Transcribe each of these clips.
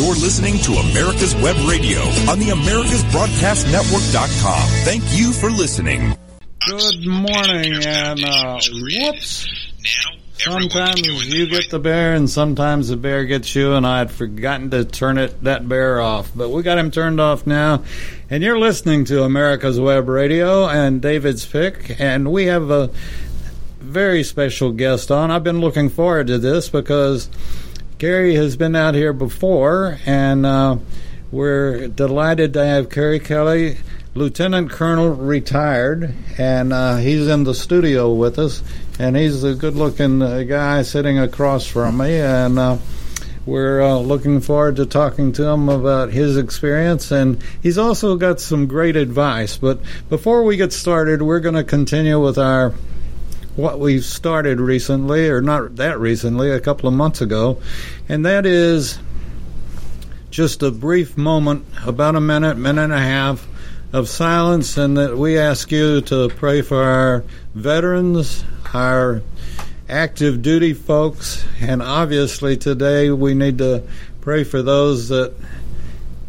You're listening to America's Web Radio on the AmericasBroadcastNetwork.com. Thank you for listening. Good morning, and uh, whoops. Sometimes you get the bear, and sometimes the bear gets you. And I had forgotten to turn it that bear off, but we got him turned off now. And you're listening to America's Web Radio and David's Pick, and we have a very special guest on. I've been looking forward to this because Gary has been out here before, and uh, we're delighted to have Kerry Kelly, Lieutenant Colonel retired, and uh, he's in the studio with us. And he's a good-looking uh, guy sitting across from me, and uh, we're uh, looking forward to talking to him about his experience. And he's also got some great advice. But before we get started, we're going to continue with our what we've started recently, or not that recently, a couple of months ago, and that is just a brief moment, about a minute, minute and a half, of silence, and that we ask you to pray for our veterans, our active duty folks, and obviously today we need to pray for those that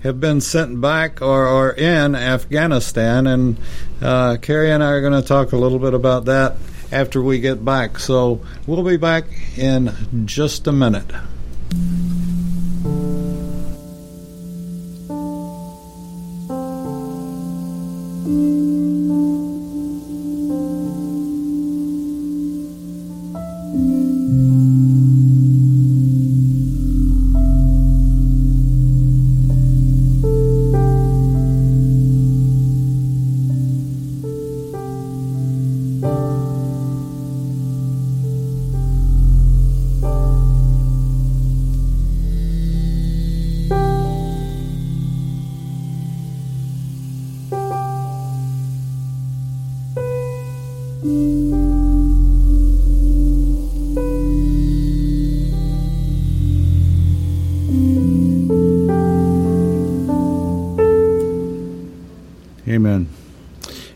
have been sent back or are in Afghanistan. And uh, Kerry and I are going to talk a little bit about that after we get back. So we'll be back in just a minute.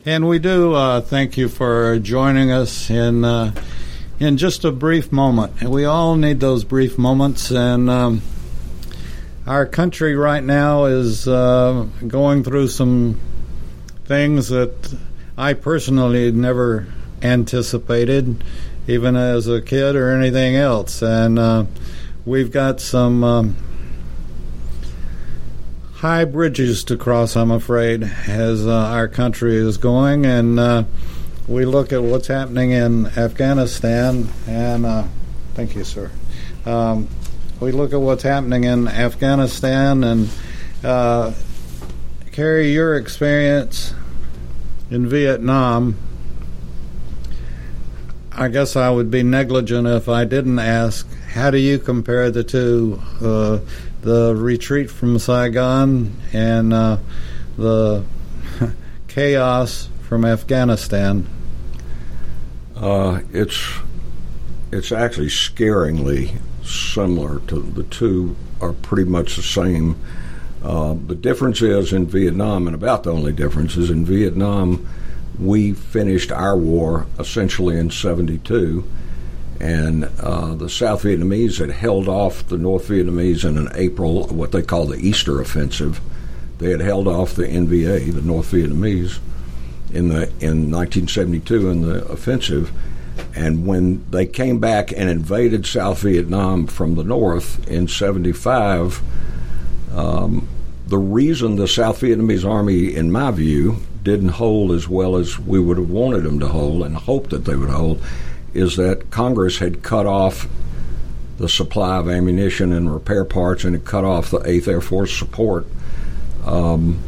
And we do uh, thank you for joining us in uh, in just a brief moment. And we all need those brief moments. And um, our country right now is uh, going through some things that I personally never anticipated, even as a kid or anything else. And uh, we've got some. Um, high bridges to cross, I'm afraid, as uh, our country is going. And uh, we look at what's happening in Afghanistan, and uh, thank you, sir. Um, we look at what's happening in Afghanistan, and uh, Kerry, your experience in Vietnam. I guess I would be negligent if I didn't ask how do you compare the two? Uh, the retreat from Saigon and uh, the chaos from Afghanistan? Uh, it's it's actually scaringly similar to the two are pretty much the same. Uh, the difference is in Vietnam, and about the only difference is in Vietnam, we finished our war essentially in '72 and uh, the South Vietnamese had held off the North Vietnamese in an April, what they call the Easter Offensive. They had held off the NVA, the North Vietnamese, in the in 1972 in the offensive. And when they came back and invaded South Vietnam from the north in 75, um, the reason the South Vietnamese army, in my view, didn't hold as well as we would have wanted them to hold and hoped that they would hold is that Congress had cut off the supply of ammunition and repair parts and it cut off the 8th Air Force support um,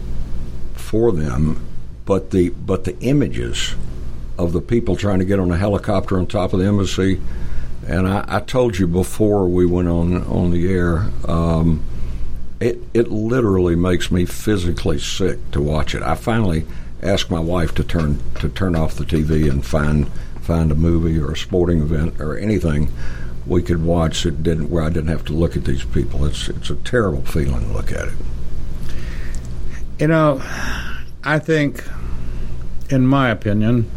for them. But the but the images of the people trying to get on a helicopter on top of the embassy, and I, I told you before we went on on the air, um, it it literally makes me physically sick to watch it. I finally asked my wife to turn to turn off the TV and find find a movie or a sporting event or anything we could watch that didn't where I didn't have to look at these people. It's it's a terrible feeling to look at it. You know, I think, in my opinion,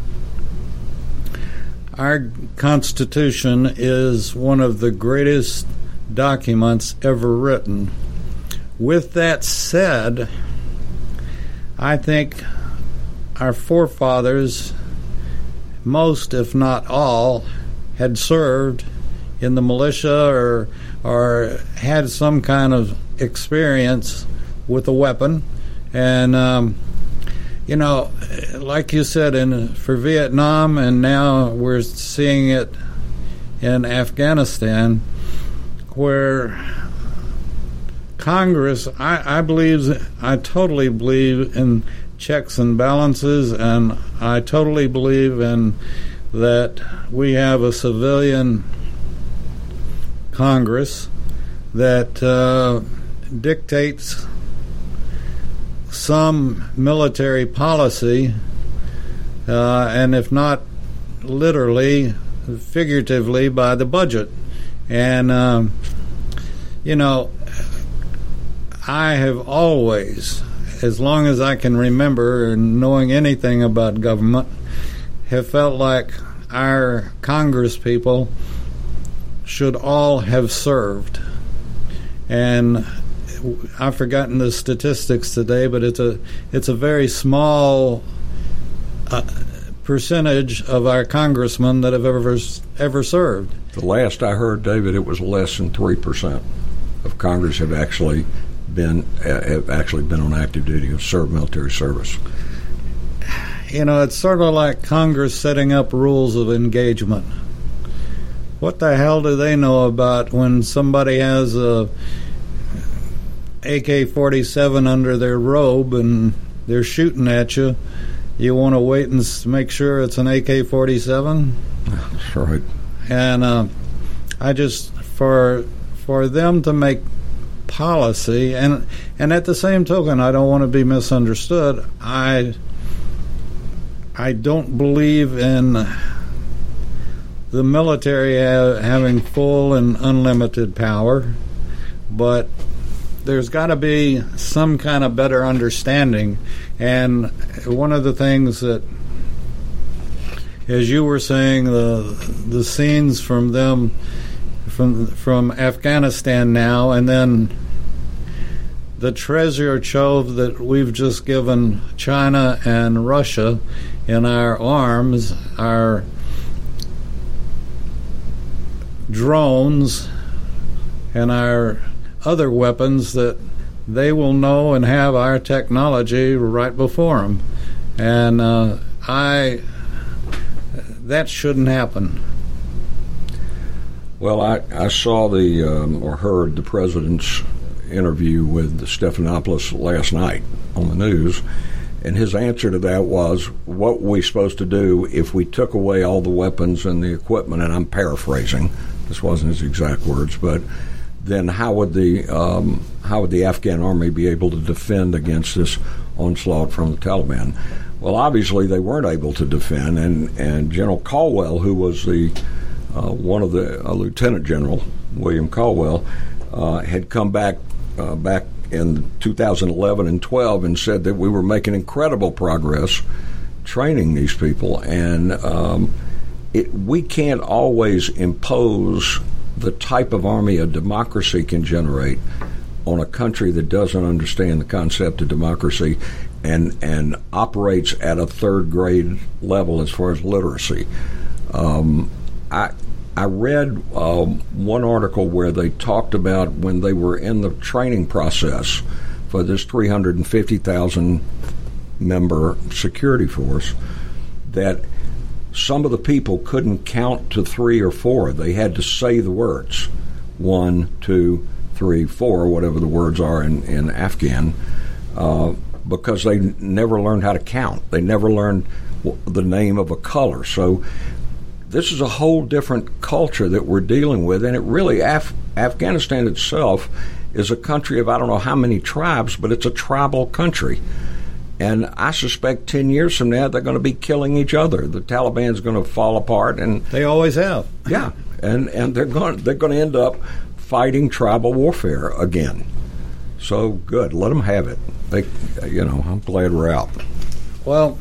our Constitution is one of the greatest documents ever written. with that said, I think our forefathers, most if not all, had served in the militia or or had some kind of experience with a weapon, and um, you know, like you said, in for Vietnam, and now we're seeing it in Afghanistan, where Congress, I, I believe, I totally believe in checks and balances, and I totally believe in that we have a civilian Congress that uh, dictates some military policy, uh, and if not literally, figuratively, by the budget. And, um, you know, I have always, as long as I can remember knowing anything about government, have felt like our Congress people should all have served. And I've forgotten the statistics today, but it's a it's a very small uh, percentage of our congressmen that have ever ever served. The last I heard, David, it was less than three percent of Congress have actually been uh, have actually been on active duty, have served military service. You know, it's sort of like Congress setting up rules of engagement. What the hell do they know about when somebody has a AK 47 under their robe and they're shooting at you? You want to wait and make sure it's an AK 47? That's right. And uh, I just, for for them to make policy, and and at the same token, I don't want to be misunderstood. I I don't believe in the military having full and unlimited power, but there's got to be some kind of better understanding. And one of the things that, as you were saying, the the scenes from them from from Afghanistan now, and then the treasure trove that we've just given China and Russia in our arms, our drones, and our other weapons that they will know and have our technology right before them. And uh, I, that shouldn't happen. Well, I, I saw the um, or heard the president's interview with Stephanopoulos last night on the news, and his answer to that was, "What were we supposed to do if we took away all the weapons and the equipment?" And I'm paraphrasing. This wasn't his exact words, but then how would the um, how would the Afghan army be able to defend against this onslaught from the Taliban? Well, obviously they weren't able to defend, and and General Caldwell, who was the uh, one of the uh, Lieutenant General William Caldwell uh, had come back uh, back in 2011 and 12 and said that we were making incredible progress training these people, and um, it, we can't always impose the type of army a democracy can generate on a country that doesn't understand the concept of democracy and and operates at a third grade level as far as literacy. Um, I I read um, one article where they talked about when they were in the training process for this 350,000 member security force that some of the people couldn't count to three or four. They had to say the words one, two, three, four, whatever the words are in, in Afghan, uh, because they never learned how to count. They never learned the name of a color. So this is a whole different culture that we're dealing with, and it really Af- Afghanistan itself is a country of I don't know how many tribes, but it's a tribal country. And I suspect ten years from now they're going to be killing each other. The Taliban's going to fall apart, and they always have. Yeah, and and they're going they're going to end up fighting tribal warfare again. So good, let them have it. They, you know, I'm glad we're out. Well,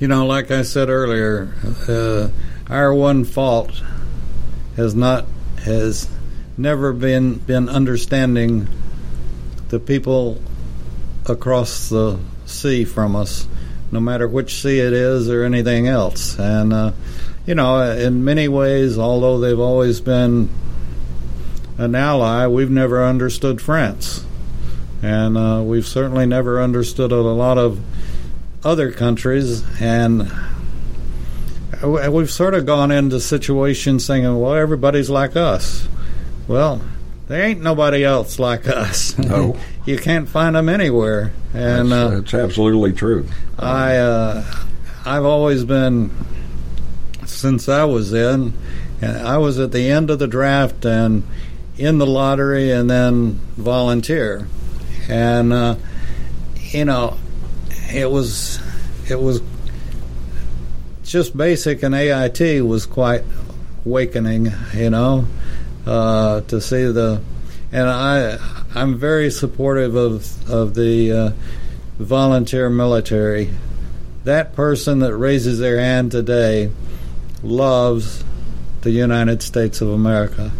you know, like I said earlier, uh, our one fault has not has never been been understanding the people across the sea from us, no matter which sea it is or anything else. And, uh, you know, in many ways, although they've always been an ally, we've never understood France. And uh, we've certainly never understood a lot of other countries. And we've sort of gone into situations saying, well, everybody's like us. Well, there ain't nobody else like us. No. you can't find them anywhere. And that's, uh, that's absolutely true. I, uh, I've always been, since I was in, I was at the end of the draft and in the lottery and then volunteer. And, uh, you know, it was, it was just basic and AIT was quite awakening, you know, uh, to see the, and I, I'm very supportive of of the uh, volunteer military. That person that raises their hand today loves the United States of America.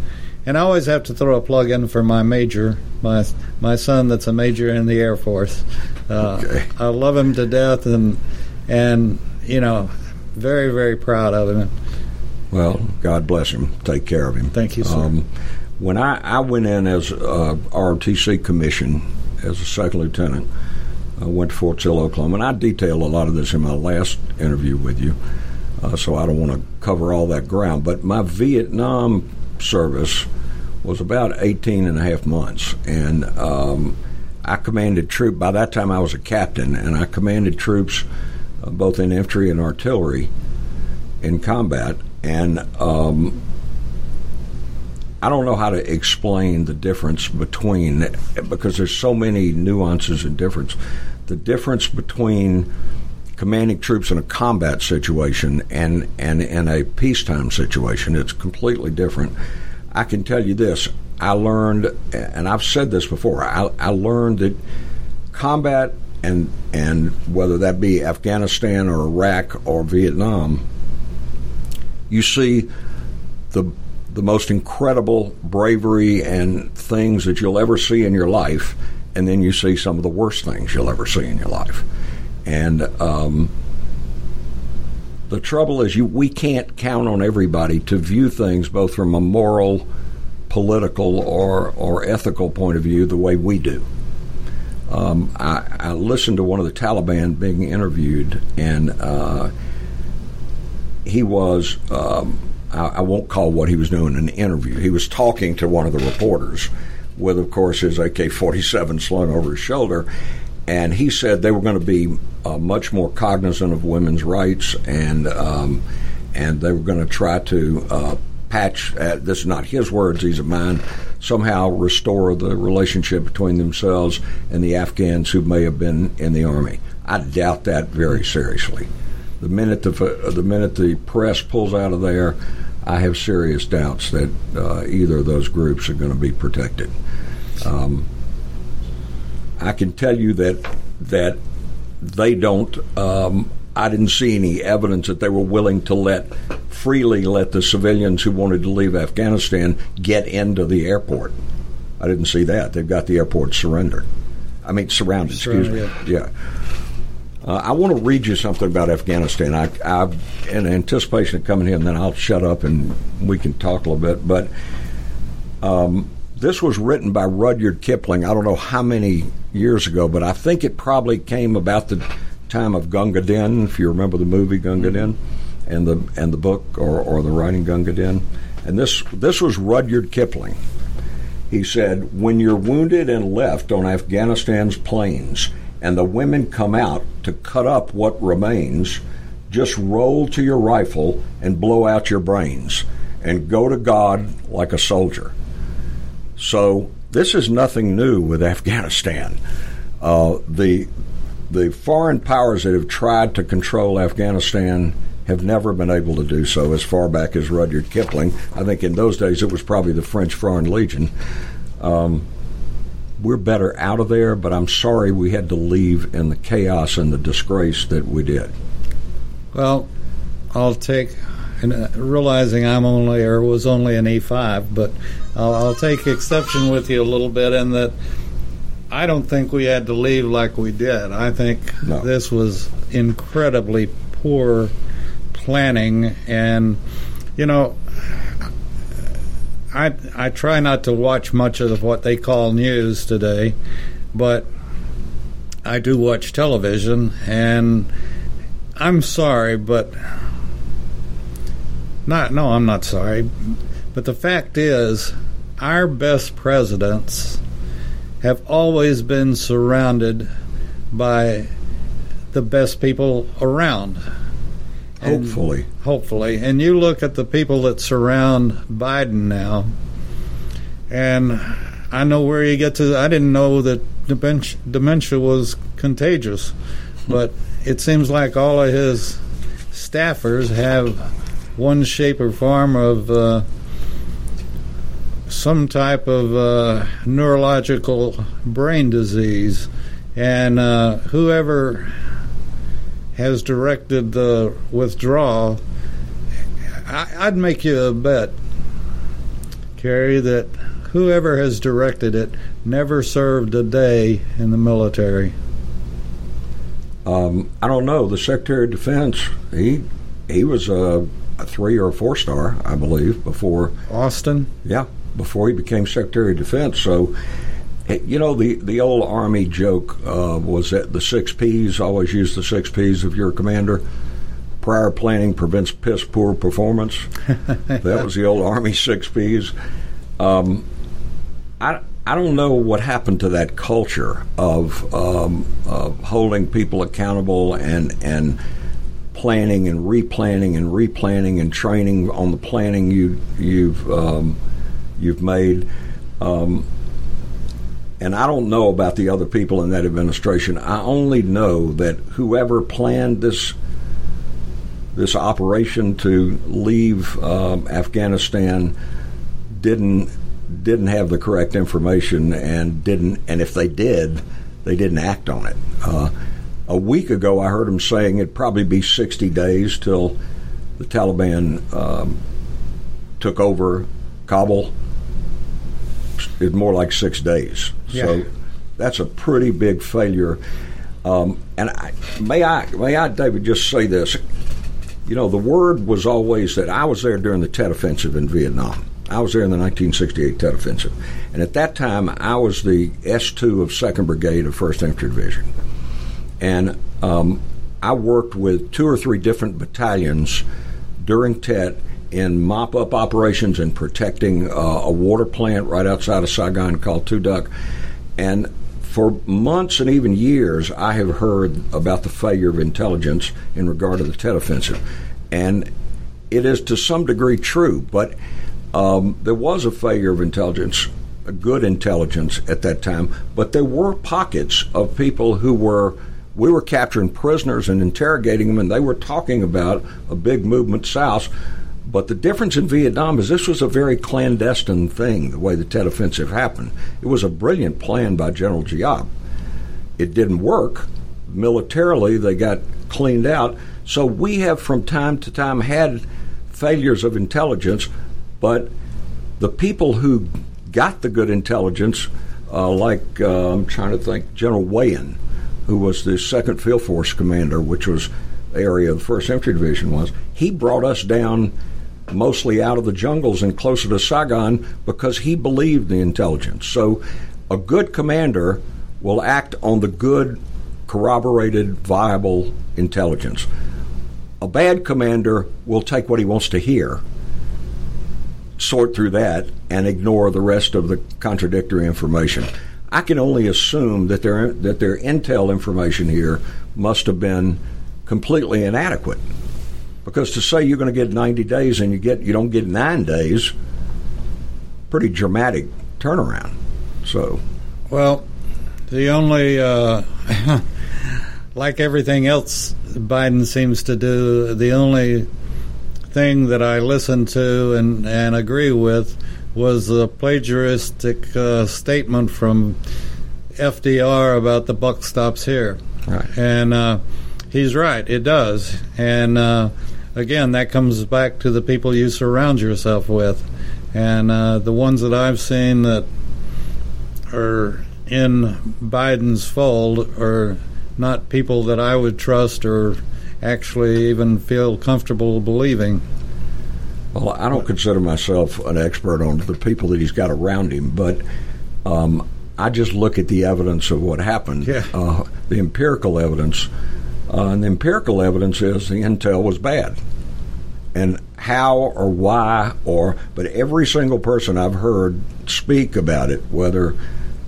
And I always have to throw a plug in for my major, my my son that's a major in the Air Force. Uh, okay. I love him to death, and and you know, very very proud of him. Well, God bless him. Take care of him. Thank you, sir. Um, when I, I went in as a ROTC commission as a second lieutenant, I went to Fort Sill, Oklahoma, and I detailed a lot of this in my last interview with you, uh, so I don't want to cover all that ground. But my Vietnam service was about 18 and a half months, and um, I commanded troops. By that time, I was a captain, and I commanded troops uh, both in infantry and artillery in combat. And um, I don't know how to explain the difference between because there's so many nuances and difference. The difference between commanding troops in a combat situation and and in a peacetime situation, it's completely different. I can tell you this: I learned, and I've said this before. I, I learned that combat and and whether that be Afghanistan or Iraq or Vietnam, you see the the most incredible bravery and things that you'll ever see in your life, and then you see some of the worst things you'll ever see in your life. And um, the trouble is, you we can't count on everybody to view things both from a moral, political, or or ethical point of view the way we do. Um, I, I, listened to one of the Taliban being interviewed, and uh, he was. Um, I, I won't call what he was doing an interview. He was talking to one of the reporters with, of course, his AK 47 slung over his shoulder. And he said they were going to be uh, much more cognizant of women's rights and um, and they were going to try to uh, patch, uh, this is not his words, these are mine, somehow restore the relationship between themselves and the Afghans who may have been in the army. I doubt that very seriously. The minute the, the minute the press pulls out of there, I have serious doubts that uh, either of those groups are going to be protected. Um, I can tell you that that they don't. Um, I didn't see any evidence that they were willing to let freely let the civilians who wanted to leave Afghanistan get into the airport. I didn't see that. They've got the airport surrendered. I mean, surrounded. excuse me. Yeah. yeah. Uh, I want to read you something about Afghanistan. I, I, in anticipation of coming here, and then I'll shut up and we can talk a little bit. But um, this was written by Rudyard Kipling. I don't know how many years ago, but I think it probably came about the time of Gunga Din, if you remember the movie Gunga Din, and the and the book or, or the writing Gunga Din. And this this was Rudyard Kipling. He said, "When you're wounded and left on Afghanistan's plains." and the women come out to cut up what remains, just roll to your rifle and blow out your brains and go to God like a soldier. So this is nothing new with Afghanistan. Uh, the the foreign powers that have tried to control Afghanistan have never been able to do so as far back as Rudyard Kipling. I think in those days it was probably the French Foreign Legion. Um, we're better out of there, but I'm sorry we had to leave in the chaos and the disgrace that we did. Well, I'll take, and uh, realizing I'm only or was only an E5, but I'll, I'll take exception with you a little bit in that I don't think we had to leave like we did. I think No. this was incredibly poor planning, and you know, I I try not to watch much of what they call news today, but I do watch television, and I'm sorry, but not no, I'm not sorry, but the fact is, our best presidents have always been surrounded by the best people around. And- Hopefully. hopefully. And you look at the people that surround Biden now, and I know where you get to. I didn't know that dementia, dementia was contagious, but it seems like all of his staffers have one shape or form of uh, some type of uh, neurological brain disease, and uh, whoever has directed the withdrawal, I, I'd make you a bet, Kerry, that whoever has directed it never served a day in the military. Um, I don't know. The Secretary of Defense, he he was a, a three or a four star, I believe, before Austin? yeah, before he became Secretary of Defense. So, eh, you know, the the old Army joke uh, was that the six P's always use the six P's of your commander. Prior planning prevents piss poor performance. that was the old Army six P's. Um, I I don't know what happened to that culture of, um, of holding people accountable and and planning and replanning and replanning and training on the planning you you've um, you've made. Um, and I don't know about the other people in that administration. I only know that whoever planned this this operation to leave um, Afghanistan didn't didn't have the correct information and didn't and if they did, they didn't act on it. Uh, a week ago, I heard him saying it'd probably be 60 days till the Taliban um, took over Kabul. It's more like six days. Yeah. So that's a pretty big failure. Um, and I, may I, may I, David, just say this? You know, the word was always that I was there during the Tet Offensive in Vietnam. I was there in the 1968 Tet Offensive, and at that time I was the S2 of Second Brigade of First Infantry Division, and um, I worked with two or three different battalions during Tet in mop-up operations and protecting uh, a water plant right outside of Saigon called Thu Duc, and for months and even years, I have heard about the failure of intelligence in regard to the Tet Offensive, and it is to some degree true, but um, there was a failure of intelligence, a good intelligence at that time, but there were pockets of people who were. We were capturing prisoners and interrogating them, and they were talking about a big movement south. But the difference in Vietnam is this was a very clandestine thing, the way the Tet Offensive happened. It was a brilliant plan by General Giap. It didn't work. Militarily, they got cleaned out. So we have from time to time had failures of intelligence, but the people who got the good intelligence, uh, like uh, I'm trying to think, General Weyand, who was the Second Field Force commander, which was area the First Infantry Division was, he brought us down mostly out of the jungles and closer to Saigon because he believed the intelligence. So a good commander will act on the good, corroborated, viable intelligence. A bad commander will take what he wants to hear sort through that and ignore the rest of the contradictory information. I can only assume that their that their intel information here must have been completely inadequate. Because to say you're going to get 90 days and you get you don't get 9 days pretty dramatic turnaround. So, Well, the only, uh, like everything else Biden seems to do, the only thing that I listened to and, and agree with was the plagiaristic uh, statement from FDR about the buck stops here. Right. And uh, he's right, it does. And uh, again, that comes back to the people you surround yourself with. And uh, the ones that I've seen that are in Biden's fold are not people that I would trust or actually even feel comfortable believing. Well, I don't consider myself an expert on the people that he's got around him, but um, I just look at the evidence of what happened, yeah. uh, the empirical evidence. Uh, and the empirical evidence is the intel was bad. And how or why or but every single person I've heard speak about it, whether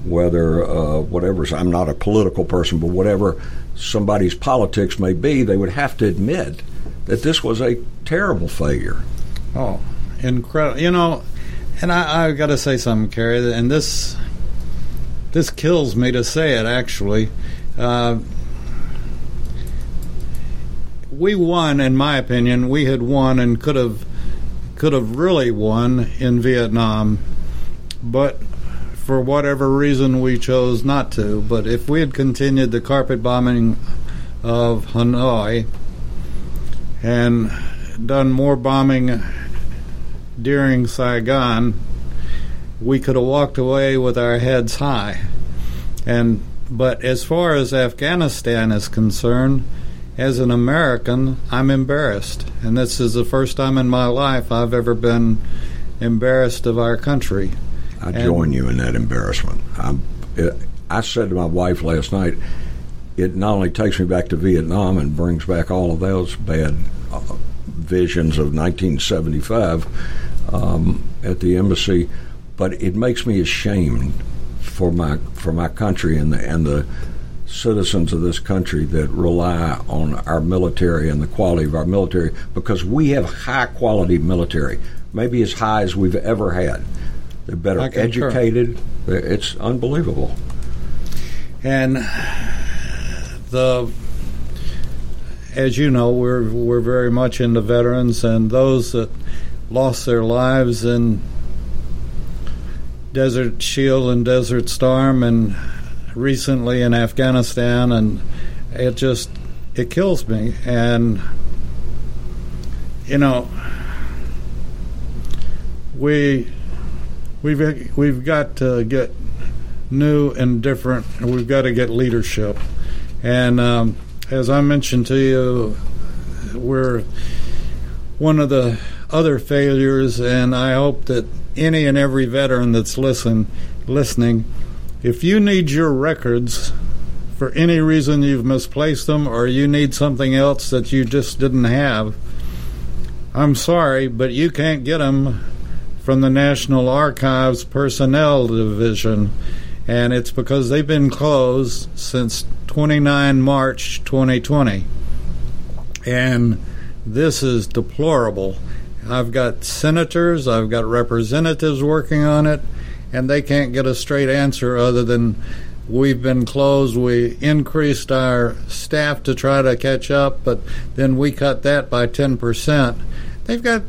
whether uh, whatever I'm not a political person, but whatever somebody's politics may be, they would have to admit that this was a terrible failure. Oh, incredible! You know, and I, I got to say something, Kerry, and this this kills me to say it. Actually, uh, we won, in my opinion. We had won and could have could have really won in Vietnam, but for whatever reason we chose not to. But if we had continued the carpet bombing of Hanoi and done more bombing during Saigon, we could have walked away with our heads high. And but as far as Afghanistan is concerned, as an American, I'm embarrassed. And this is the first time in my life I've ever been embarrassed of our country. I join you in that embarrassment. I'm, it, I said to my wife last night, it not only takes me back to Vietnam and brings back all of those bad uh, visions of 1975 um, at the embassy, but it makes me ashamed for my for my country and the and the citizens of this country that rely on our military and the quality of our military because we have high quality military, maybe as high as we've ever had. They're better educated. It's unbelievable. And the as you know, we're we're very much into veterans and those that lost their lives in Desert Shield and Desert Storm and recently in Afghanistan and it just it kills me. And you know we we've we've got to get new and different we've got to get leadership. And um, as I mentioned to you, we're one of the other failures, and I hope that any and every veteran that's listen, listening, if you need your records for any reason you've misplaced them or you need something else that you just didn't have, I'm sorry, but you can't get them from the National Archives Personnel Division and it's because they've been closed since 29 March 2020. And this is deplorable. I've got senators, I've got representatives working on it, and they can't get a straight answer other than we've been closed. We increased our staff to try to catch up, but then we cut that by 10%. They've got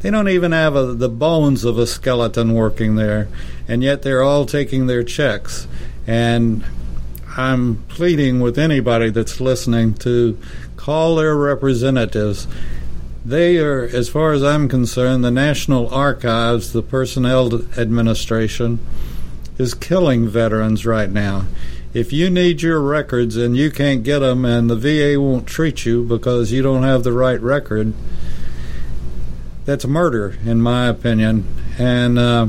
they don't even have a, the bones of a skeleton working there, and yet they're all taking their checks. And I'm pleading with anybody that's listening to call their representatives. They are, as far as I'm concerned, the National Archives, the Personnel Administration, is killing veterans right now. If you need your records and you can't get them, and the VA won't treat you because you don't have the right record, that's murder, in my opinion. And uh,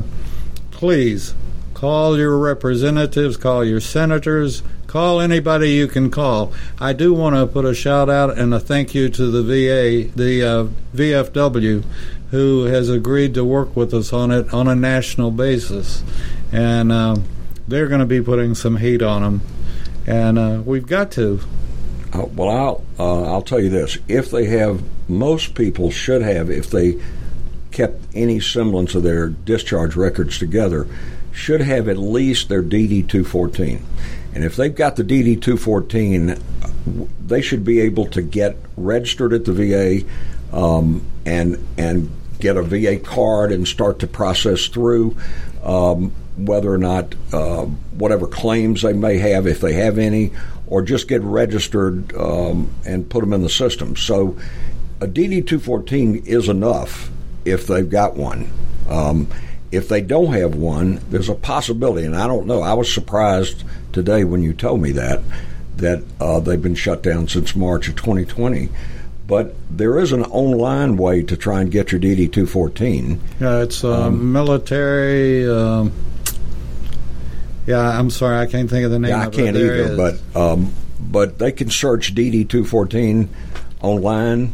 please call your representatives, call your senators, call anybody you can call. I do want to put a shout out and a thank you to the VA, the uh, VFW, who has agreed to work with us on it on a national basis, and uh, they're going to be putting some heat on them, and uh, we've got to. Uh, well, I'll uh, I'll tell you this: if they have, most people should have, if they kept any semblance of their discharge records together, should have at least their DD 214. And if they've got the DD 214, they should be able to get registered at the VA um, and and get a VA card and start to process through um, whether or not uh, whatever claims they may have, if they have any, or just get registered um, and put them in the system. So a DD 214 is enough if they've got one. Um, if they don't have one, there's a possibility, and I don't know. I was surprised today when you told me that that uh, they've been shut down since March of 2020. But there is an online way to try and get your DD 214. Yeah, it's uh, um, military. Um, yeah, I'm sorry, I can't think of the name. Yeah, I can't it. either. But um, but they can search DD 214 online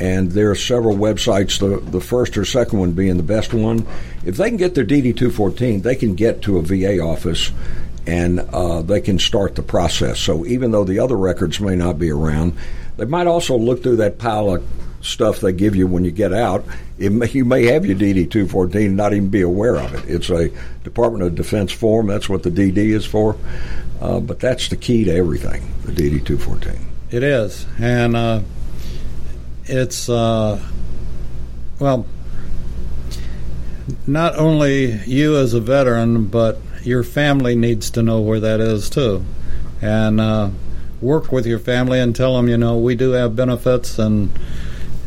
and there are several websites. The the first or second one being the best one. If they can get their DD two fourteen, they can get to a VA office, and uh, they can start the process. So even though the other records may not be around, they might also look through that pile of stuff they give you when you get out. May, you may have your DD two fourteen and not even be aware of it. It's a Department of Defense form. That's what the DD is for. Uh, but that's the key to everything. The DD two fourteen. It is, and. Uh it's uh, well, not only you as a veteran, but your family needs to know where that is too, and uh, work with your family and tell them, you know, we do have benefits, and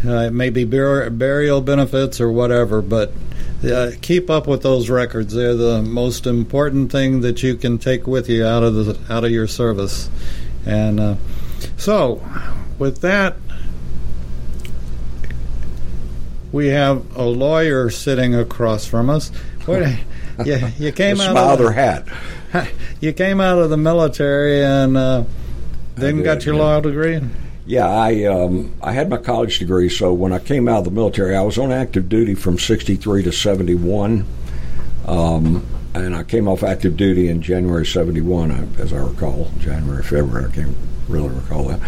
uh, it may be bur- burial benefits or whatever, but. Uh, keep up with those records. They're the most important thing that you can take with you out of the out of your service. And uh, so, with that, we have a lawyer sitting across from us. What, you, you came out of the, hat. You came out of the military and uh, then did, got your yeah. law degree. Yeah, I um, I had my college degree. So when I came out of the military, I was on active duty from '63 to '71, um, and I came off active duty in January '71, as I recall. January, February, I can't really recall that.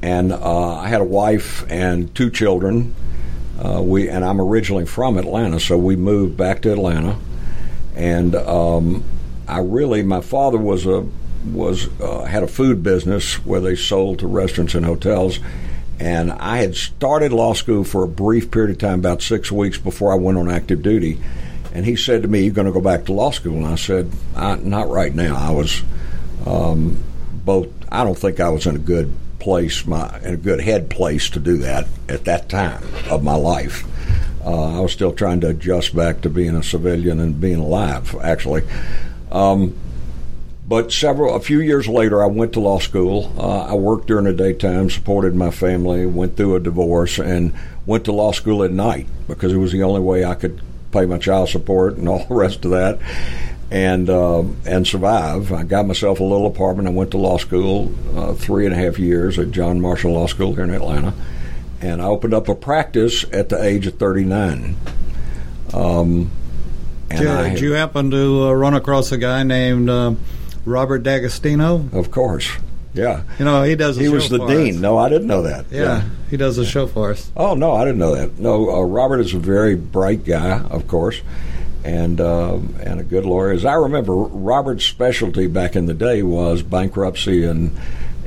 And uh, I had a wife and two children uh, we and I'm originally from Atlanta, so we moved back to Atlanta, and um, I really my father was a was uh, had a food business where they sold to restaurants and hotels, and I had started law school for a brief period of time, about six weeks before I went on active duty, and he said to me, "You're going to go back to law school?" And I said, I, "Not right now. I was um, both. I don't think I was in a good place, my in a good head place to do that at that time of my life. Uh, I was still trying to adjust back to being a civilian and being alive, actually. Um, but several, a few years later, I went to law school. Uh, I worked during the daytime, supported my family, went through a divorce, and went to law school at night because it was the only way I could pay my child support and all the rest of that and uh, and survive. I got myself a little apartment. I went to law school uh, three and a half years at John Marshall Law School here in Atlanta, and I opened up a practice at the age of 39. Um, did, you, did you happen to uh, run across a guy named uh, Robert D'Agostino? Of course. Yeah, you know he does. he was the dean. Us. No, I didn't know that. Yeah, yeah. he does a show for us. Oh no, I didn't know that. No, uh, Robert is a very bright guy, of course, and uh, and a good lawyer. As I remember, Robert's specialty back in the day was bankruptcy and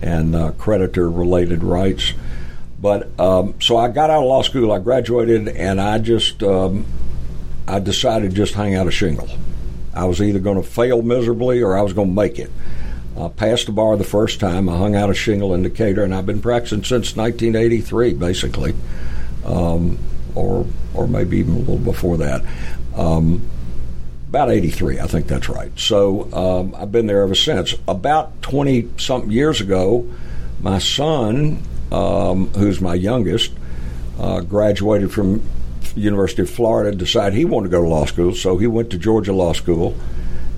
and uh, creditor related rights. But um, so I got out of law school, I graduated, and I just um, I decided just hang out a shingle. I was either going to fail miserably or I was going to make it. I passed the bar the first time. I hung out a shingle in Decatur, and I've been practicing since 1983, basically, um, or or maybe even a little before that. Um, about 83, I think that's right. So um, I've been there ever since. About 20 something years ago, my son, um, who's my youngest, uh, graduated from University of Florida, decided he wanted to go to law school, so he went to Georgia Law School,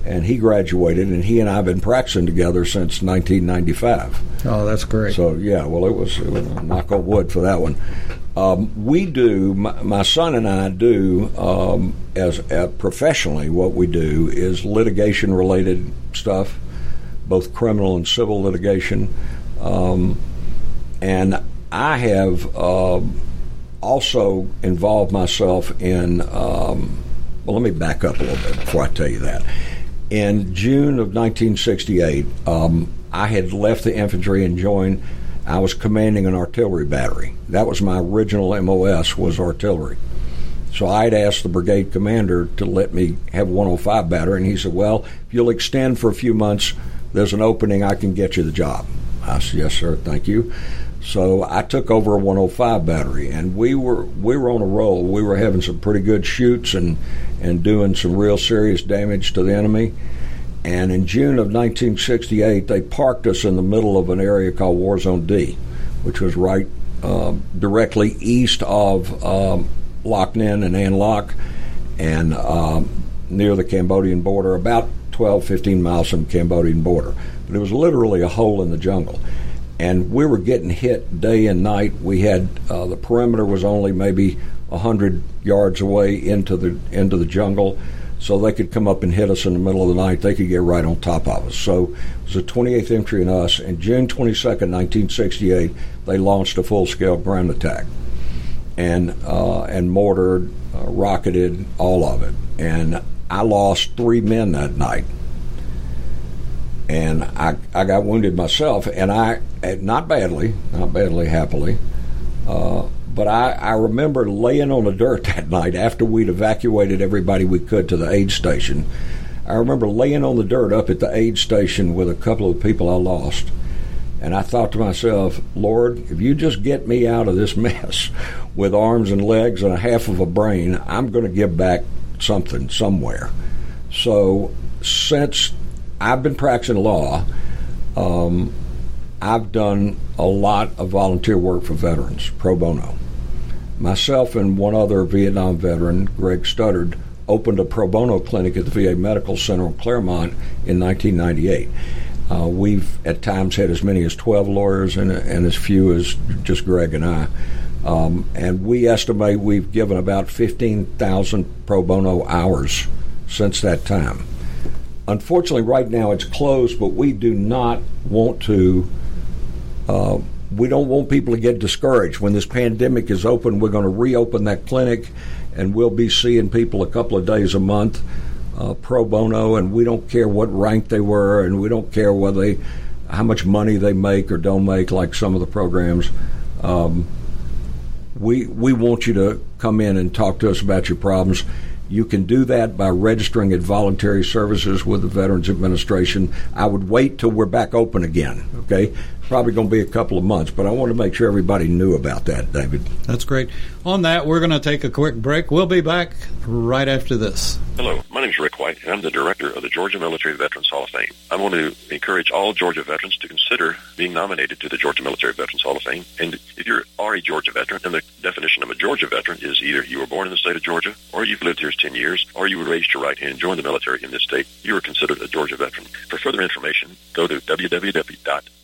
and he graduated, and he and I have been practicing together since 1995. Oh, that's great. So yeah, well, it was, it was knock on wood for that one. Um, we do, my, my, son and I do, um, as uh, professionally, what we do is litigation related stuff, both criminal and civil litigation. Um, and I have uh, also involved myself in, um, well, let me back up a little bit before I tell you that. In June of 1968, um, I had left the infantry and joined I was commanding an artillery battery. That was my original MOS was artillery. So I'd asked the brigade commander to let me have 105 battery, and he said, "Well, if you'll extend for a few months, there's an opening. I can get you the job." I said, "Yes, sir. Thank you." So I took over a 105 battery, and we were we were on a roll. We were having some pretty good shoots and and doing some real serious damage to the enemy. And in June of 1968, they parked us in the middle of an area called War Zone D, which was right uh, directly east of um, Loc Ninh and An Loc, and um, near the Cambodian border, about 12, 15 miles from Cambodian border. But it was literally a hole in the jungle and we were getting hit day and night. We had uh, the perimeter was only maybe hundred yards away into the into the jungle, so they could come up and hit us in the middle of the night. They could get right on top of us. So it was the 28th Infantry and us. And June 22nd, 1968, they launched a full-scale ground attack, and uh, and mortared, uh, rocketed all of it. And I lost three men that night and I, I got wounded myself, and I not badly, not badly, happily, uh, but I, I remember laying on the dirt that night after we'd evacuated everybody we could to the aid station. I remember laying on the dirt up at the aid station with a couple of people I lost. And I thought to myself, Lord, if you just get me out of this mess with arms and legs and a half of a brain, I'm going to give back something somewhere. So since I've been practicing law. Um, I've done a lot of volunteer work for veterans, pro bono. Myself and one other Vietnam veteran, Greg Studdard, opened a pro bono clinic at the VA Medical Center in Clairmont in 1998. Uh, we've at times had as many as 12 lawyers and, and as few as just Greg and I. Um, and we estimate we've given about 15,000 pro bono hours since that time unfortunately, right now it's closed, but we do not want to. Uh, we don't want people to get discouraged. When this pandemic is open, we're going to reopen that clinic, and we'll be seeing people a couple of days a month, uh, pro bono, and we don't care what rank they were, and we don't care whether they, how much money they make or don't make, like some of the programs. Um, we we want you to come in and talk to us about your problems. You can do that by registering at voluntary services with the Veterans Administration. I would wait till we're back open again, okay? Probably going to be a couple of months, but I want to make sure everybody knew about that, David. That's great. On that, we're going to take a quick break. We'll be back right after this. Hello, my name is Rick White, and I'm the director of the Georgia Military Veterans Hall of Fame. I want to encourage all Georgia veterans to consider being nominated to the Georgia Military Veterans Hall of Fame. And if you are a Georgia veteran, and the definition of a Georgia veteran is either you were born in the state of Georgia, or you've lived here 10 years, or you were raised your right hand and joined the military in this state, you are considered a Georgia veteran. For further information, go to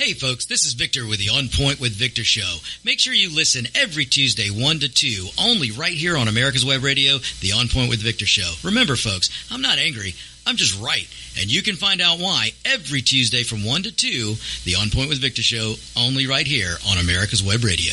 Hey folks, this is Victor with the On Point with Victor show. Make sure you listen every Tuesday 1 to 2, only right here on America's Web Radio, the On Point with Victor show. Remember folks, I'm not angry, I'm just right. And you can find out why every Tuesday from 1 to 2, the On Point with Victor show, only right here on America's Web Radio.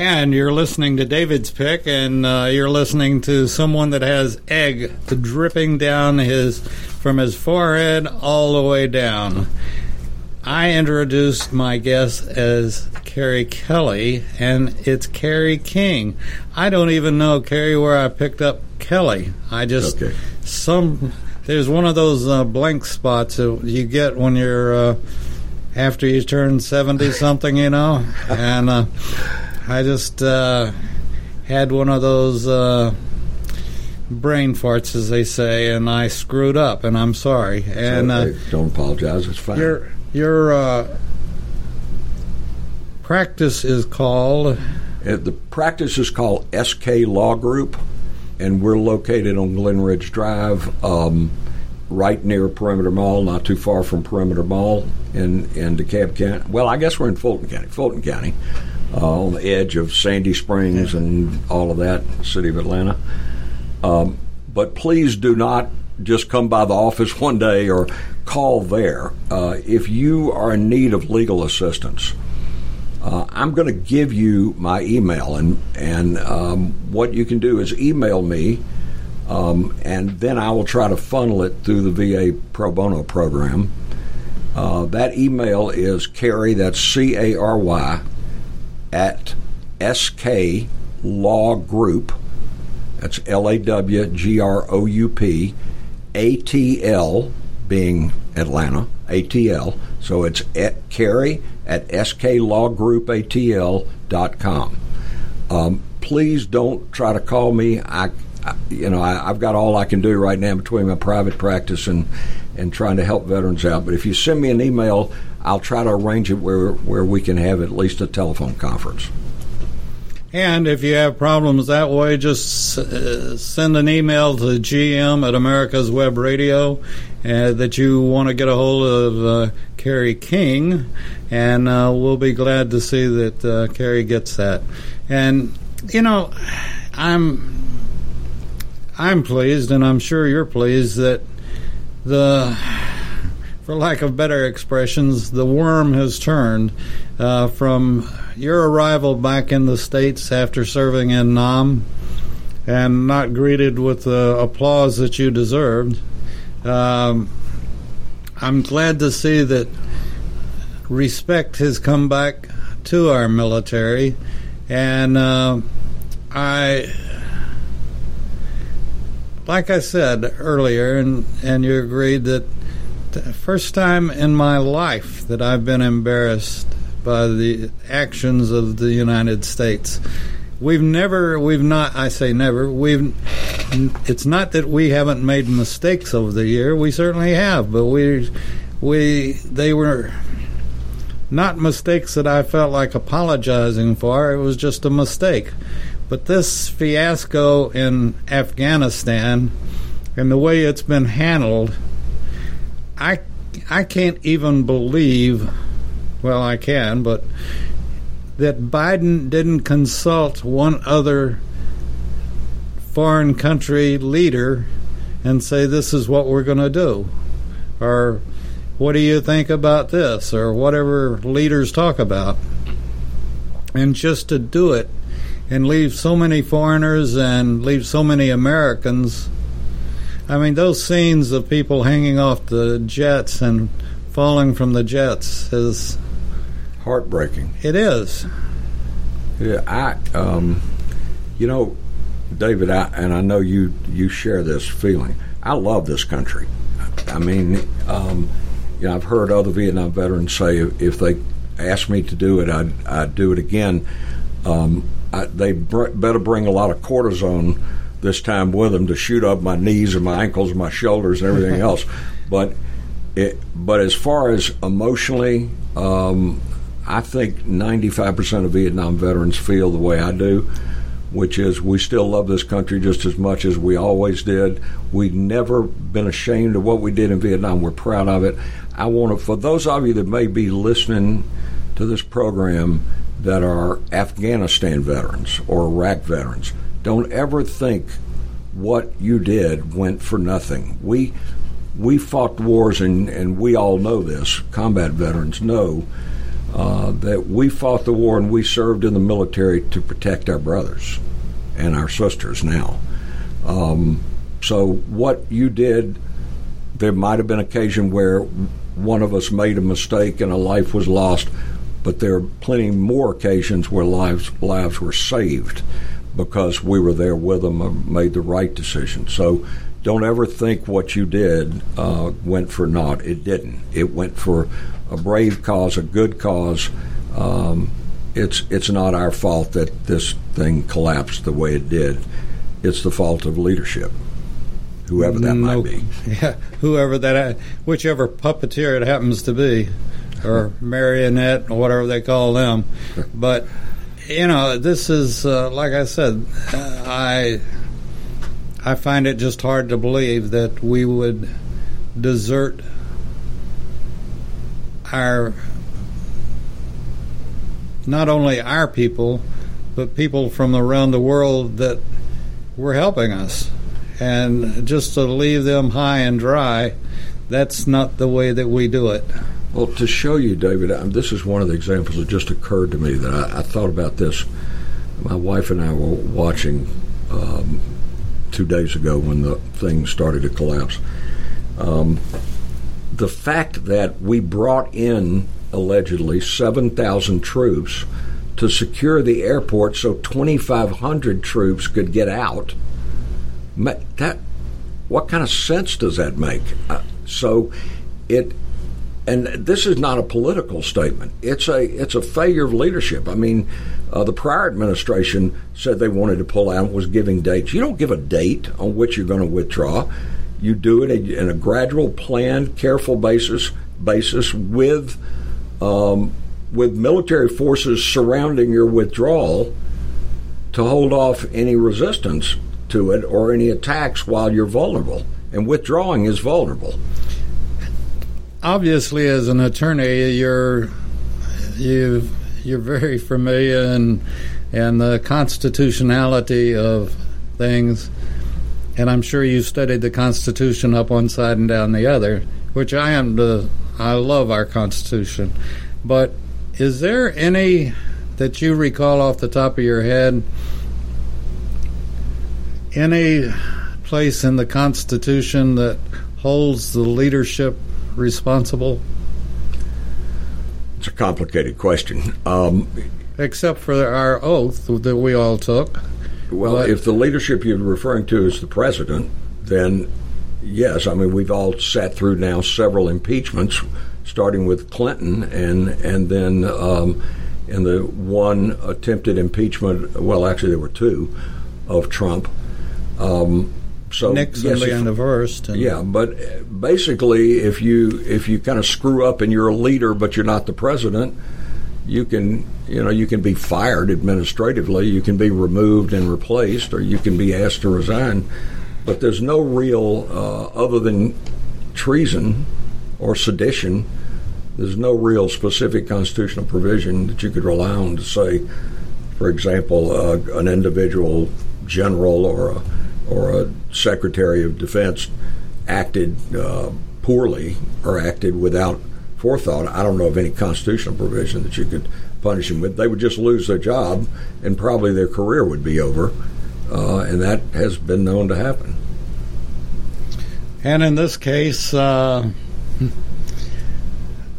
And you're listening to David Spick, and uh, you're listening to someone that has egg dripping down his from his forehead all the way down. I introduced my guest as Cary Kelly, and it's Cary King. I don't even know Cary where I picked up Kelly. I just Okay. some there's one of those uh, blank spots that you get when you're uh, after you turn seventy something, you know, and uh, I just uh, had one of those uh, brain farts, as they say, and I screwed up, and I'm sorry. And uh, don't apologize. It's fine. your your uh, practice is called Uh, the practice is called SK Law Group, and we're located on Glenridge Drive, um, right near Perimeter Mall, not too far from Perimeter Mall in, in DeKalb County. Well, I guess we're in Fulton County, Fulton County, uh, on the edge of Sandy Springs and all of that, city of Atlanta. Um, but please do not just come by the office one day or call there. Uh, if you are in need of legal assistance, uh, I'm going to give you my email, and and um, what you can do is email me, um, and then I will try to funnel it through the VA pro bono program. Uh, that email is Cary, that's C A R Y, at SK Law Group. That's L A W G R O U P, A T L being Atlanta, ATL. So it's at Cary at sklawgroup.atl.com. Um, please don't try to call me. I, I you know, I, I've got all I can do right now between my private practice and and trying to help veterans out. But if you send me an email, I'll try to arrange it where where we can have at least a telephone conference. And if you have problems that way, just uh, send an email to GM at America's Web Radio uh, that you want to get a hold of uh, Cary King, and uh, we'll be glad to see that uh, Cary gets that. And you know, I'm I'm pleased, and I'm sure you're pleased that the for lack of better expressions, the worm has turned uh, from your arrival back in the States after serving in Nam and not greeted with the applause that you deserved. Um, I'm glad to see that respect has come back to our military, and uh, I like I said earlier, and, and you agreed that first time in my life that I've been embarrassed by the actions of the United States. We've never, we've not, I say never, we've, it's not that we haven't made mistakes over the year. We certainly have, but we, we, they were not mistakes that I felt like apologizing for. It was just a mistake. But this fiasco in Afghanistan and the way it's been handled, I I can't even believe. Well, I can, but that Biden didn't consult one other foreign country leader and say this is what we're going to do, or what do you think about this, or whatever leaders talk about, and just to do it and leave so many foreigners and leave so many Americans. I mean, those scenes of people hanging off the jets and falling from the jets is Heartbreaking. it is. Yeah, I, um, you know, David, I, and I know you you share this feeling. I love this country. I mean, um, you know, I've heard other Vietnam veterans say if, if they asked me to do it, I'd, I'd do it again. Um, I, they br- better bring a lot of cortisone this time with them to shoot up my knees and my ankles and my shoulders and everything else. But it, but as far as emotionally, um, I think 95% of Vietnam veterans feel the way I do, which is we still love this country just as much as we always did. We've never been ashamed of what we did in Vietnam. We're proud of it. I want to, for those of you that may be listening to this program that are Afghanistan veterans or Iraq veterans, don't ever think what you did went for nothing. We we fought wars, and, and we all know this. Combat veterans know uh, that we fought the war and we served in the military to protect our brothers and our sisters now. Um, so what you did, there might have been occasion where one of us made a mistake and a life was lost, but there are plenty more occasions where lives lives were saved because we were there with them and made the right decision. So don't ever think what you did uh, went for naught. It didn't. It went for a brave cause, a good cause. Um, it's it's not our fault that this thing collapsed the way it did. It's the fault of leadership, whoever that no, might be. Yeah, whoever that, whichever puppeteer it happens to be, or marionette, or whatever they call them. But you know, this is uh, like I said, uh, I I find it just hard to believe that we would desert our not only our people, but people from around the world that were helping us. And just to leave them high and dry, that's not the way that we do it. Well, to show you, David, um, this is one of the examples that just occurred to me that I, I thought about this. My wife and I were watching um, two days ago when the thing started to collapse. Um, the fact that we brought in allegedly 7,000 troops to secure the airport so 2,500 troops could get out. That what kind of sense does that make? Uh, so it and this is not a political statement. It's a it's a failure of leadership. I mean, uh, the prior administration said they wanted to pull out, was giving dates. You don't give a date on which you're going to withdraw. You do it in a gradual, planned, careful basis basis with um, with military forces surrounding your withdrawal to hold off any resistance to it or any attacks while you're vulnerable. And withdrawing is vulnerable. Obviously, as an attorney, you're you you're very familiar and and the constitutionality of things. And I'm sure you studied the Constitution up one side and down the other, which I am the I love our Constitution. But is there any that you recall off the top of your head? Any place in the Constitution that holds the leadership responsible? It's a complicated question. Um, Except for our oath that we all took. Well, but, if the leadership you're referring to is the president, then yes. I mean, we've all sat through now several impeachments starting with Clinton, and and then um, in the one attempted impeachment. Well, actually, there were two of Trump. Um, so Nixon yes, being the first. yeah, but basically, if you if you kind of screw up and you're a leader, but you're not the president, you can you know you can be fired administratively, you can be removed and replaced, or you can be asked to resign. But there's no real uh, other than treason or sedition, there's no real specific constitutional provision that you could rely on to say, for example, uh, an individual general or a, or a secretary of defense acted uh, poorly or acted without forethought. I don't know of any constitutional provision that you could punish them with. They would just lose their job and probably their career would be over. Uh, and that has been known to happen. And in this case, uh,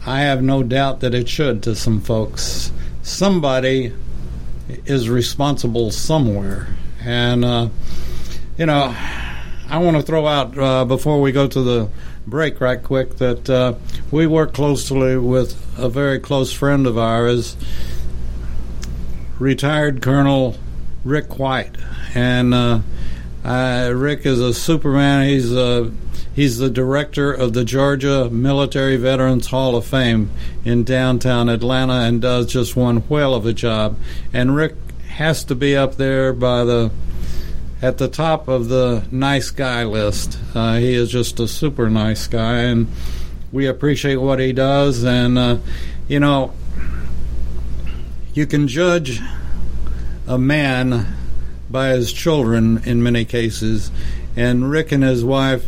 I have no doubt that it should to some folks. Somebody is responsible somewhere. And, uh, you know, I want to throw out uh, before we go to the break right quick that uh, we work closely with a very close friend of ours, retired Colonel Rick White. And uh, Rick is a Superman. He's a He's the director of the Georgia Military Veterans Hall of Fame in downtown Atlanta and does just one whale of a job. And Rick has to be up there by the at the top of the nice guy list. Uh, he is just a super nice guy, and we appreciate what he does. And uh, you know, you can judge a man by his children in many cases, and Rick and his wife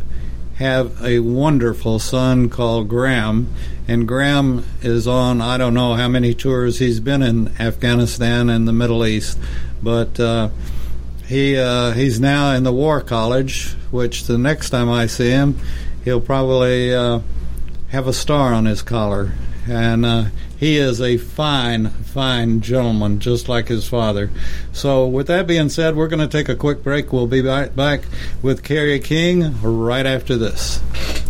have a wonderful son called Graham, and Graham is on I don't know how many tours he's been in Afghanistan and the Middle East, but uh, he uh, he's now in the War College, which the next time I see him, he'll probably uh, have a star on his collar, and uh, he is a fine, fine gentleman, just like his father. So, with that being said, we're going to take a quick break. We'll be right back with Cary King right after this.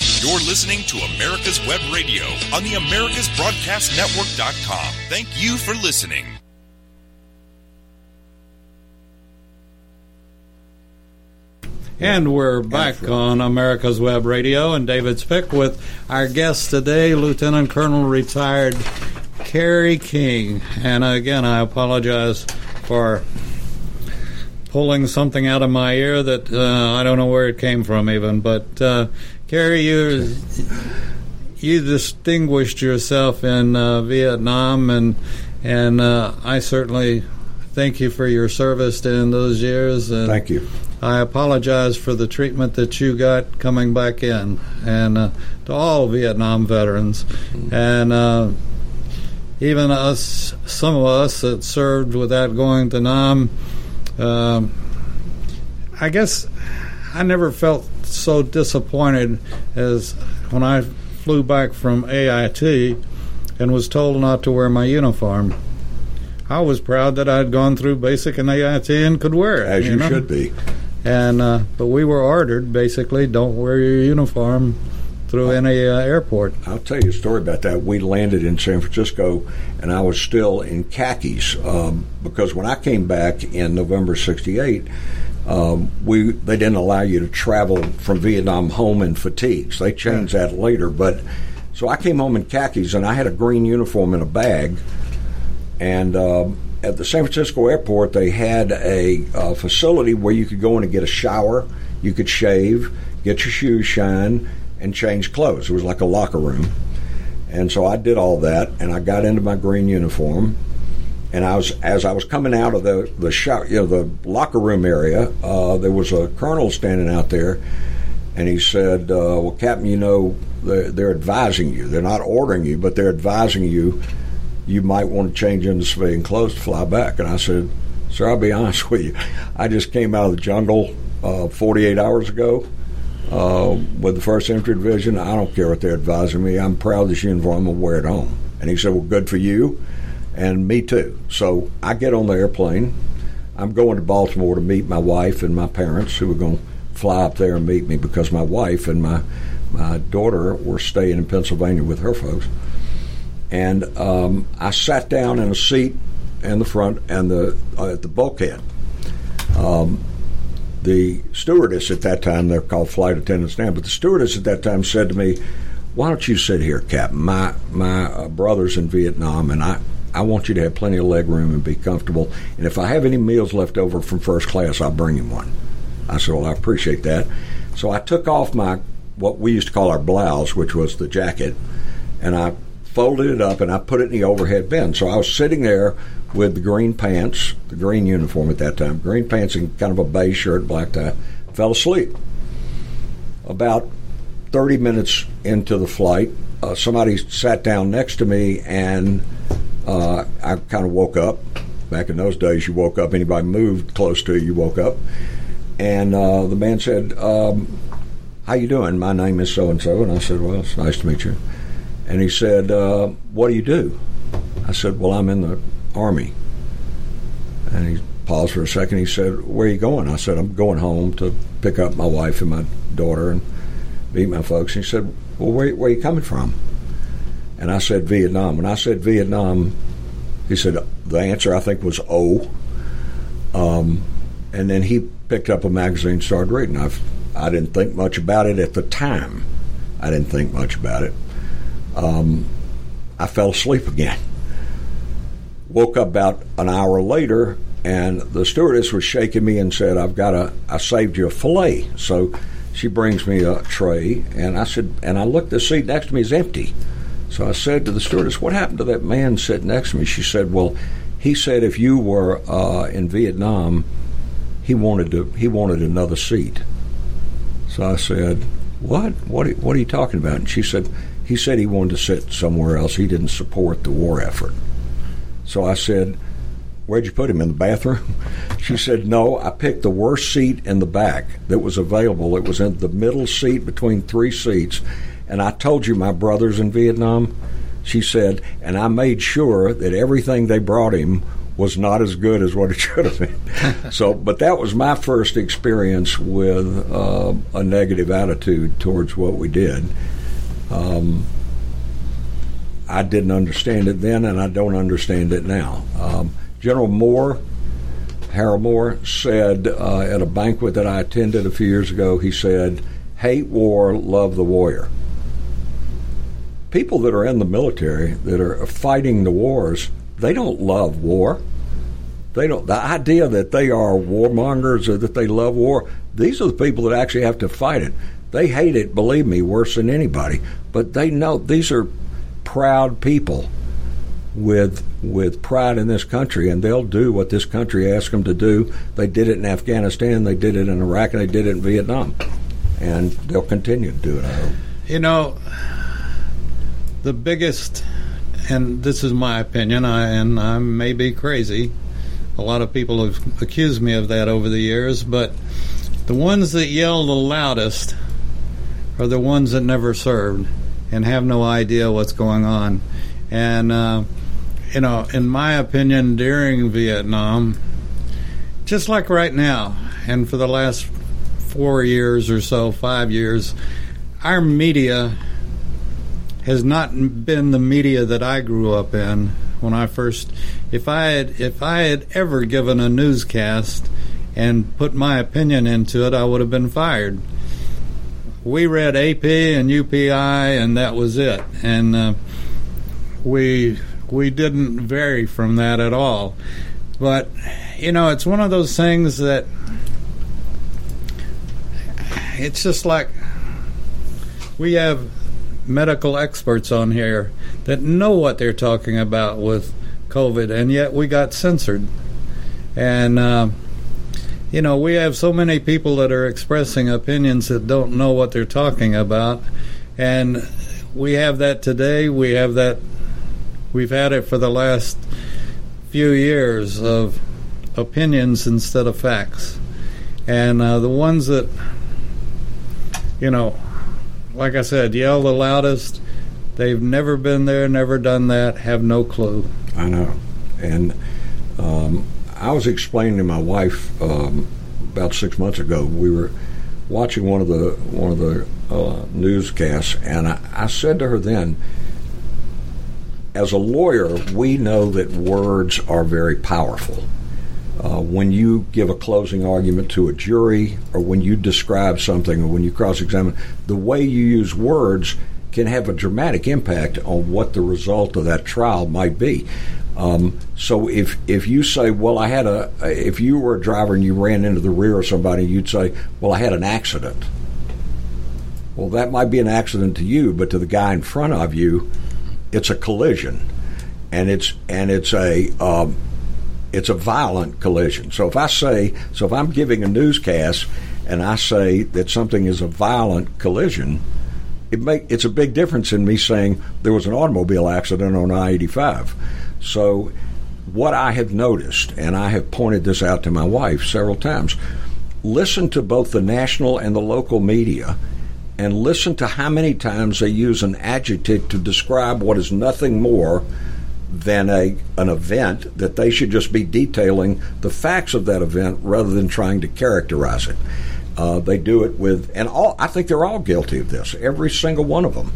You're listening to America's Web Radio on the AmericasBroadcastNetwork.com. Thank you for listening. And we're back on America's Web Radio and David Spick with our guest today, Lieutenant Colonel retired Cary King. And again, I apologize for pulling something out of my ear that uh, I don't know where it came from, even. But uh, Cary, you you distinguished yourself in uh, Vietnam, and and uh, I certainly thank you for your service in those years. And Thank you. I apologize for the treatment that you got coming back in, and uh, to all Vietnam veterans, and uh, even us, some of us that served without going to Nam. Um, I guess I never felt so disappointed as when I flew back from AIT and was told not to wear my uniform. I was proud that I'd gone through basic and AIT and could wear it. As you, know? should be. And uh, but we were ordered basically, don't wear your uniform through any uh, airport. I'll tell you a story about that. We landed in San Francisco, and I was still in khakis um, because when I came back in November '68, um, we they didn't allow you to travel from Vietnam home in fatigues. They changed that later, but so I came home in khakis, and I had a green uniform in a bag, and. Um, at the San Francisco airport, they had a, a facility where you could go in and get a shower, you could shave, get your shoes shined, and change clothes. It was like a locker room. And so I did all that, and I got into my green uniform. And I was as I was coming out of the the shower, you know, the locker room area. Uh, there was a colonel standing out there, and he said, uh, "Well, Captain, you know, they're, they're advising you. They're not ordering you, but they're advising you. You might want to change into civilian clothes to fly back." And I said, "Sir, I'll be honest with you. I just came out of the jungle uh, 48 hours ago." Uh, with the First Infantry Division. I don't care what they're advising me. I'm proud of this uniform. To wear it home. And he said, Well, good for you. And me too. So I get on the airplane. I'm going to Baltimore to meet my wife and my parents who are going to fly up there and meet me because my wife and my, my daughter were staying in Pennsylvania with her folks. And um, I sat down in a seat in the front and the uh, at the bulkhead. Um, the stewardess at that time, they're called flight attendants now, but the stewardess at that time said to me, "Why don't you sit here, Captain? My my uh, brother's in Vietnam, and I." I want you to have plenty of leg room and be comfortable. And if I have any meals left over from first class, I'll bring him one. I said, Well, I appreciate that. So I took off my, what we used to call our blouse, which was the jacket, and I folded it up and I put it in the overhead bin. So I was sitting there with the green pants, the green uniform at that time, green pants and kind of a beige shirt, black tie, fell asleep. About 30 minutes into the flight, uh, somebody sat down next to me and uh, I kind of woke up. Back in those days, you woke up, anybody moved close to you, you woke up. And uh, the man said, um, how you doing? My name is so and so, and I said, well, it's nice to meet you. And he said, uh, what do you do? I said, well, I'm in the army. And he paused for a second. He said, where are you going? I said, I'm going home to pick up my wife and my daughter and meet my folks. And he said, well, where, where are you coming from? And I said, Vietnam. When I said Vietnam, he said, the answer I think was O. Um, and then he picked up a magazine started reading. I, I didn't think much about it at the time. I didn't think much about it. Um, I fell asleep again. Woke up about an hour later, and the stewardess was shaking me and said, "I've got a, I saved you a fillet." So she brings me a tray, and I said, and I looked, the seat next to me is empty. So I said to the stewardess, "What happened to that man sitting next to me?" She said, "Well, he said if you were uh, in Vietnam, he wanted to, he wanted another seat." So I said, "What? What? What are you talking about?" And she said, "He said he wanted to sit somewhere else. He didn't support the war effort." So I said, Where'd you put him in the bathroom? She said, No, I picked the worst seat in the back that was available. It was in the middle seat between three seats. And I told you my brother's in Vietnam. She said, and I made sure that everything they brought him was not as good as what it should have been. so, but that was my first experience with uh, a negative attitude towards what we did. Um, I didn't understand it then, and I don't understand it now. Um, General Moore, Harold Moore, said uh, at a banquet that I attended a few years ago, he said, Hate war, love the warrior. People that are in the military, that are fighting the wars, they don't love war. They don't. The idea that they are warmongers or that they love war, these are the people that actually have to fight it. They hate it, believe me, worse than anybody. But they know these are proud people with with pride in this country, and they'll do what this country asks them to do. They did it in Afghanistan, they did it in Iraq, and they did it in Vietnam, and they'll continue to do it. I hope. You know, the biggest, and this is my opinion, I, and I may be crazy. A lot of people have accused me of that over the years, but the ones that yell the loudest are the ones that never served and have no idea what's going on. And uh, you know, in my opinion, during Vietnam, just like right now, and for the last four years or so, five years, our media has not been the media that I grew up in when I first. If I had, if I had ever given a newscast and put my opinion into it, I would have been fired. We read AP and UPI, and that was it. And uh, we we didn't vary from that at all. But you know, it's one of those things that it's just like we have medical experts on here that know what they're talking about with COVID, and yet we got censored. And uh, you know, we have so many people that are expressing opinions that don't know what they're talking about, and we have that today. We have that we've had it for the last few years of opinions instead of facts. And uh, the ones that, you know, like I said, yell the loudest, they've never been there, never done that, have no clue. I know. And um, I was explaining to my wife um, about six months ago, we were watching one of the one of the uh, newscasts, and I, I said to her then, as a lawyer, we know that words are very powerful. Uh, when you give a closing argument to a jury, or when you describe something, or when you cross examine, the way you use words can have a dramatic impact on what the result of that trial might be. Um, so if if you say, well, I had a, if you were a driver and you ran into the rear of somebody, you'd say, well, I had an accident. Well, that might be an accident to you, but to the guy in front of you, it's a collision, and it's and it's a um, it's a violent collision. So if I say, so if I'm giving a newscast and I say that something is a violent collision, it make it's a big difference in me saying there was an automobile accident on I-85. So what I have noticed, and I have pointed this out to my wife several times, listen to both the national and the local media and listen to how many times they use an adjective to describe what is nothing more than a an event that they should just be detailing the facts of that event rather than trying to characterize it. Uh, they do it with, and all I think they're all guilty of this. Every single one of them.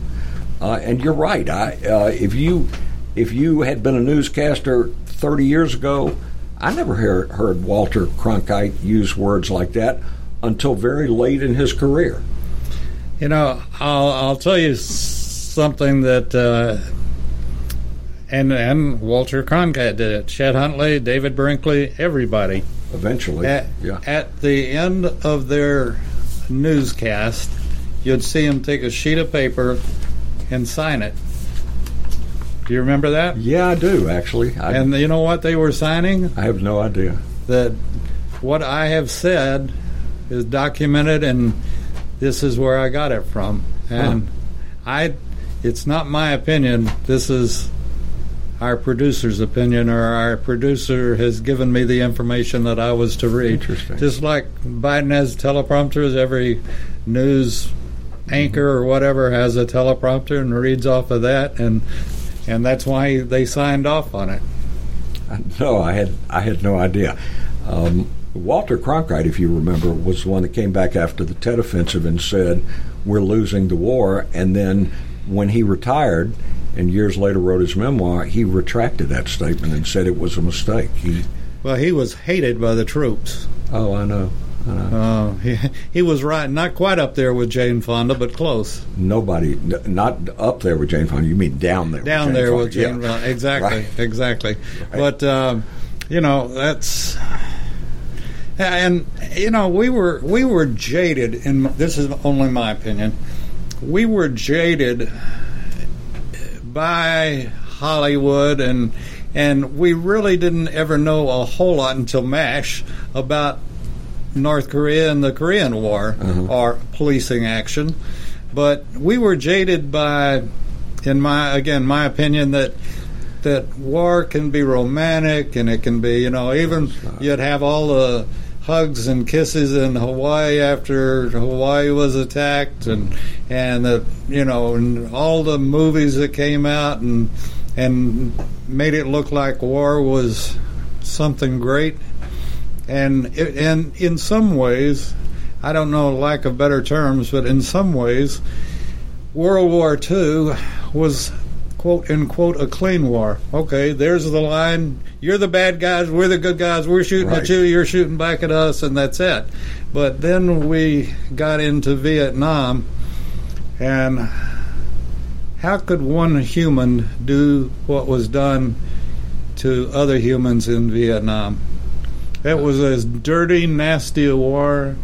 Uh, and you're right. I, uh, if you if you had been a newscaster 30 years ago, I never heard, heard Walter Cronkite use words like that until very late in his career. You know, I'll, I'll tell you something that, uh, and and Walter Cronkite did it. Chet Huntley, David Brinkley, everybody. Eventually, at, yeah. At the end of their newscast, you'd see them take a sheet of paper and sign it. Do you remember that? Yeah, I do actually. I, and you know what they were signing? I have no idea. That what I have said is documented, and this is where I got it from. And huh. I, it's not my opinion. This is our producer's opinion, or our producer has given me the information that I was to read. Interesting. Just like Biden has teleprompters, every news anchor or whatever has a teleprompter and reads off of that, and and that's why they signed off on it. No, I had I had no idea. Um, Walter Cronkite, if you remember, was the one that came back after the Tet Offensive and said, "We're losing the war." And then, when he retired, and years later wrote his memoir, he retracted that statement and said it was a mistake. He well, he was hated by the troops. Oh, I know. Uh, he, he was right, not quite up there with Jane Fonda, but close. Nobody, not up there with Jane Fonda. You mean down there? Down with there Fonda. with Jane yeah. Fonda. Exactly, right. exactly. Right. But um, you know that's, and you know we were we were jaded, and this is only my opinion. We were jaded by Hollywood and and we really didn't ever know a whole lot until MASH about North Korea and the Korean War Uh-huh. or policing action. But we were jaded by, in my again my opinion that that war can be romantic and it can be you know even you'd have all the hugs and kisses in Hawaii after Hawaii was attacked and and the you know and all the movies that came out and and made it look like war was something great and it, and in some ways I don't know lack of better terms but in some ways World War II was quote unquote a clean war. Okay, there's the line. You're the bad guys. We're the good guys. We're shooting Right. at you. You're shooting back at us, and that's it. But then we got into Vietnam, and how could one human do what was done to other humans in Vietnam? It was as dirty, nasty a war,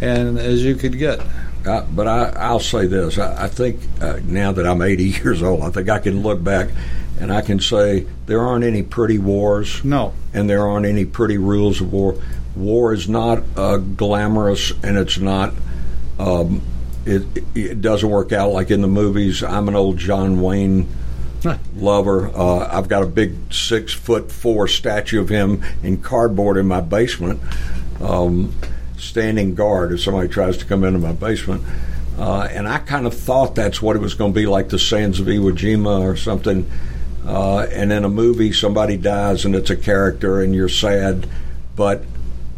and as you could get. Uh, but I, I'll say this: I, I think uh, now that I'm 80 years old, I think I can look back and I can say there aren't any pretty wars, No, and there aren't any pretty rules of war. War is not uh, glamorous, and it's not. Um, it, it doesn't work out like in the movies. I'm an old John Wayne lover. Uh, I've got a big six foot four statue of him in cardboard in my basement, um, standing guard if somebody tries to come into my basement. Uh, and I kind of thought that's what it was going to be like the Sands of Iwo Jima or something. Uh, and in a movie, somebody dies and it's a character and you're sad, but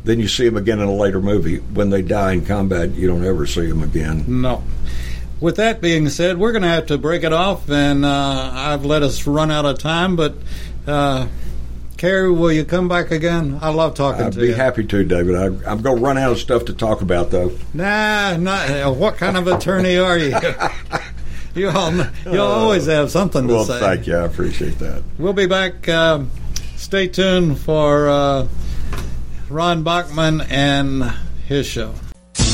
then you see them again in a later movie. When they die in combat, you don't ever see them again. No. With that being said, we're going to have to break it off, and uh, I've let us run out of time. But uh, Cary, will you come back again? I love talking I'd to you. I'd be happy to, David. I, I'm going to run out of stuff to talk about, though. Nah, not. uh, What kind of attorney are you? you all, you'll always have something to Well, say. thank you. I appreciate that. We'll be back. Um, stay tuned for uh, Ron Bachman and his show.